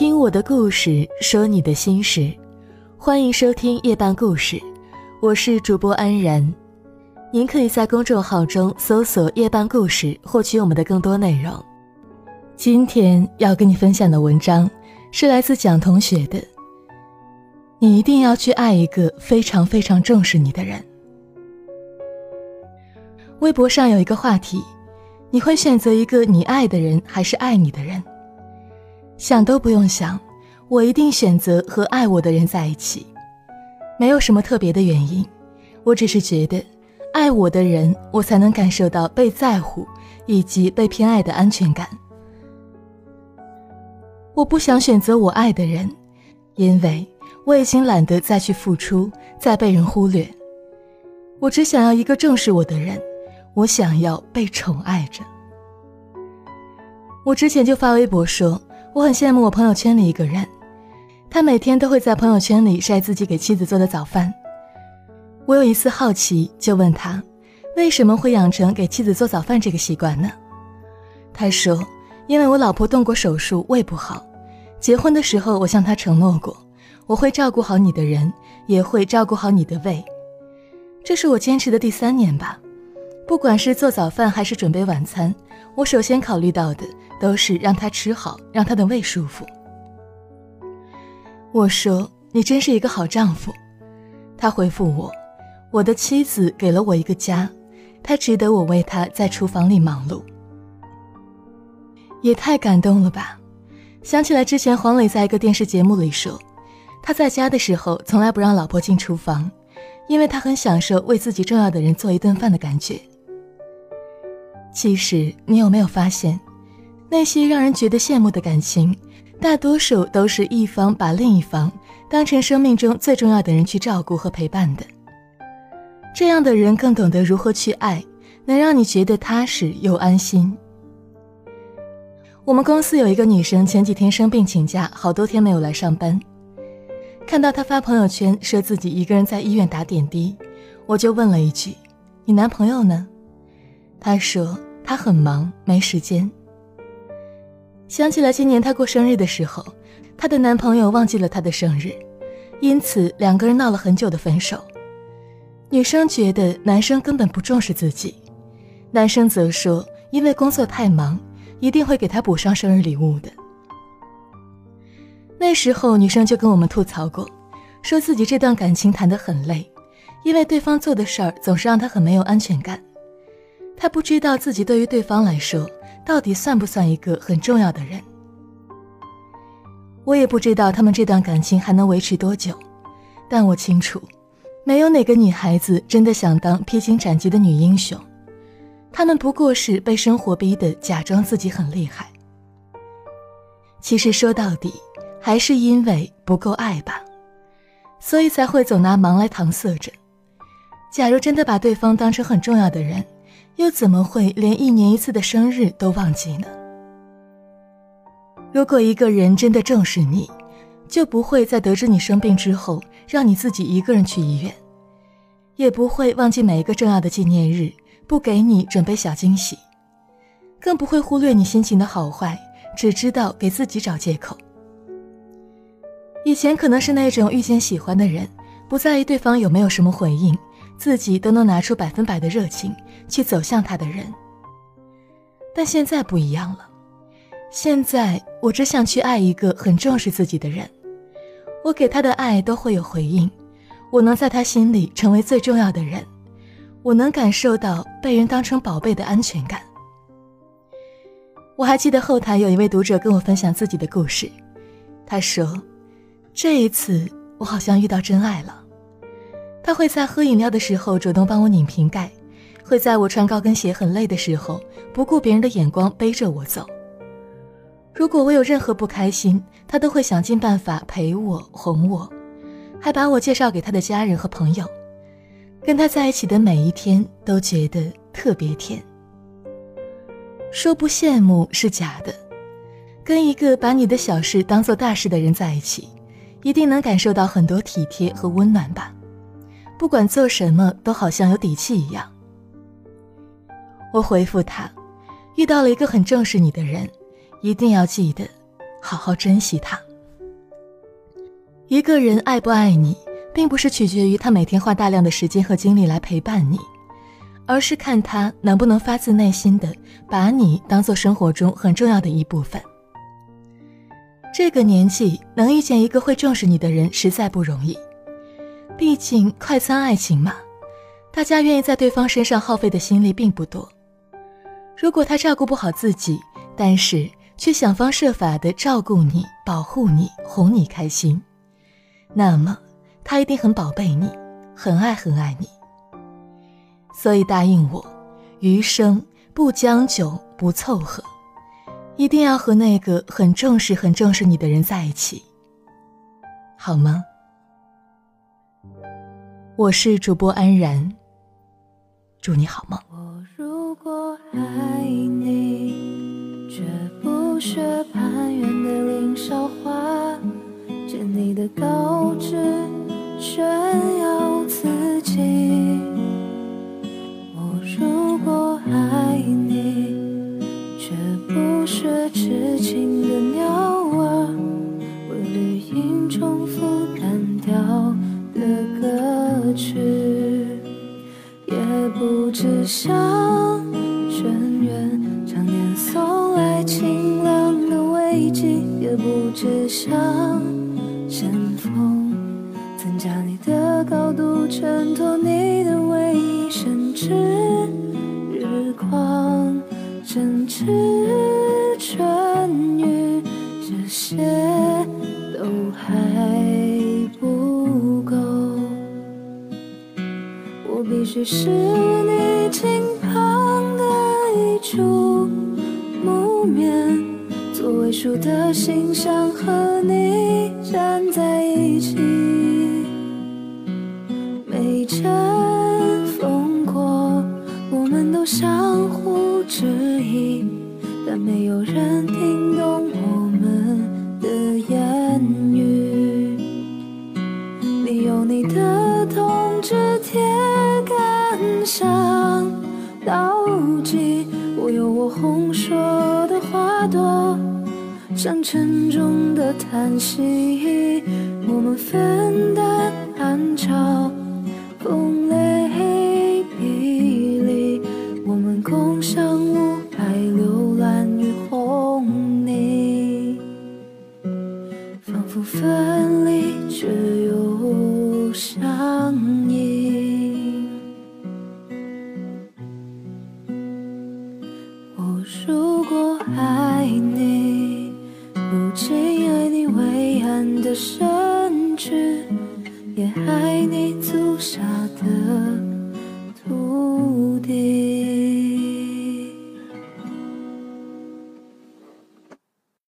听我的故事，说你的心事，欢迎收听夜半故事，我是主播安然。您可以在公众号中搜索“夜半故事”，获取我们的更多内容。今天要跟你分享的文章是来自蒋同学的。你一定要去爱一个非常非常重视你的人。微博上有一个话题：你会选择一个你爱的人，还是爱你的人？想都不用想，我一定选择和爱我的人在一起。没有什么特别的原因，我只是觉得，爱我的人，我才能感受到被在乎以及被偏爱的安全感。我不想选择我爱的人，因为我已经懒得再去付出，再被人忽略。我只想要一个重视我的人，我想要被宠爱着。我之前就发微博说，我很羡慕我朋友圈里一个人，他每天都会在朋友圈里晒自己给妻子做的早饭。我有一丝好奇，就问他，为什么会养成给妻子做早饭这个习惯呢？他说。因为我老婆动过手术，胃不好。结婚的时候，我向她承诺过，我会照顾好你的人，也会照顾好你的胃。这是我坚持的第三年吧。不管是做早饭还是准备晚餐，我首先考虑到的都是让他吃好，让他的胃舒服。我说：“你真是一个好丈夫。”他回复我：“我的妻子给了我一个家，她值得我为她在厨房里忙碌。”也太感动了吧！想起来之前黄磊在一个电视节目里说，他在家的时候从来不让老婆进厨房，因为他很享受为自己重要的人做一顿饭的感觉。其实你有没有发现，那些让人觉得羡慕的感情，大多数都是一方把另一方当成生命中最重要的人去照顾和陪伴的。这样的人更懂得如何去爱，能让你觉得踏实又安心。我们公司有一个女生，前几天生病请假，好多天没有来上班。看到她发朋友圈说自己一个人在医院打点滴，我就问了一句：“你男朋友呢？”她说他很忙，没时间。想起来今年她过生日的时候，她的男朋友忘记了她的生日，因此两个人闹了很久的分手。女生觉得男生根本不重视自己，男生则说因为工作太忙。一定会给她补上生日礼物的。那时候女生就跟我们吐槽过，说自己这段感情谈得很累，因为对方做的事儿总是让她很没有安全感。她不知道自己对于对方来说到底算不算一个很重要的人。我也不知道他们这段感情还能维持多久，但我清楚，没有哪个女孩子真的想当披荆斩棘的女英雄。他们不过是被生活逼得假装自己很厉害，其实说到底，还是因为不够爱吧，所以才会总拿忙来搪塞着。假如真的把对方当成很重要的人，又怎么会连一年一次的生日都忘记呢？如果一个人真的重视你，就不会在得知你生病之后让你自己一个人去医院，也不会忘记每一个重要的纪念日。不给你准备小惊喜，更不会忽略你心情的好坏，只知道给自己找借口。以前可能是那种遇见喜欢的人，不在意对方有没有什么回应，自己都能拿出百分百的热情去走向他的人。但现在不一样了，现在我只想去爱一个很重视自己的人，我给他的爱都会有回应，我能在他心里成为最重要的人。我能感受到被人当成宝贝的安全感。我还记得后台有一位读者跟我分享自己的故事，他说：“这一次我好像遇到真爱了。他会在喝饮料的时候主动帮我拧瓶盖，会在我穿高跟鞋很累的时候不顾别人的眼光背着我走。如果我有任何不开心，他都会想尽办法陪我哄我，还把我介绍给他的家人和朋友。”跟他在一起的每一天都觉得特别甜。说不羡慕是假的，跟一个把你的小事当做大事的人在一起，一定能感受到很多体贴和温暖吧。不管做什么都好像有底气一样。我回复他，遇到了一个很重视你的人，一定要记得好好珍惜他。一个人爱不爱你，并不是取决于他每天花大量的时间和精力来陪伴你，而是看他能不能发自内心的把你当做生活中很重要的一部分。这个年纪能遇见一个会重视你的人实在不容易，毕竟快餐爱情嘛，大家愿意在对方身上耗费的心力并不多。如果他照顾不好自己，但是。却想方设法的照顾你、保护你、哄你开心，那么他一定很宝贝你，很爱很爱你。所以答应我，余生不将就、不凑合，一定要和那个很重视、很重视你的人在一起，好吗？我是主播安然，祝你好梦。我如果爱你。却不学攀援的林梢花，借你的高枝炫不知向前风，增加你的高度，衬托你的威仪，甚至日光，甚至春雨，这些都还不够。我必须是你近旁的一株木棉。座位数的心，想和你站在一起，每阵风过，我们都相互质疑，但没有人朵。像沉重的叹息，我们分担暗潮，风雷亲爱你伟岸的身躯也爱你足下的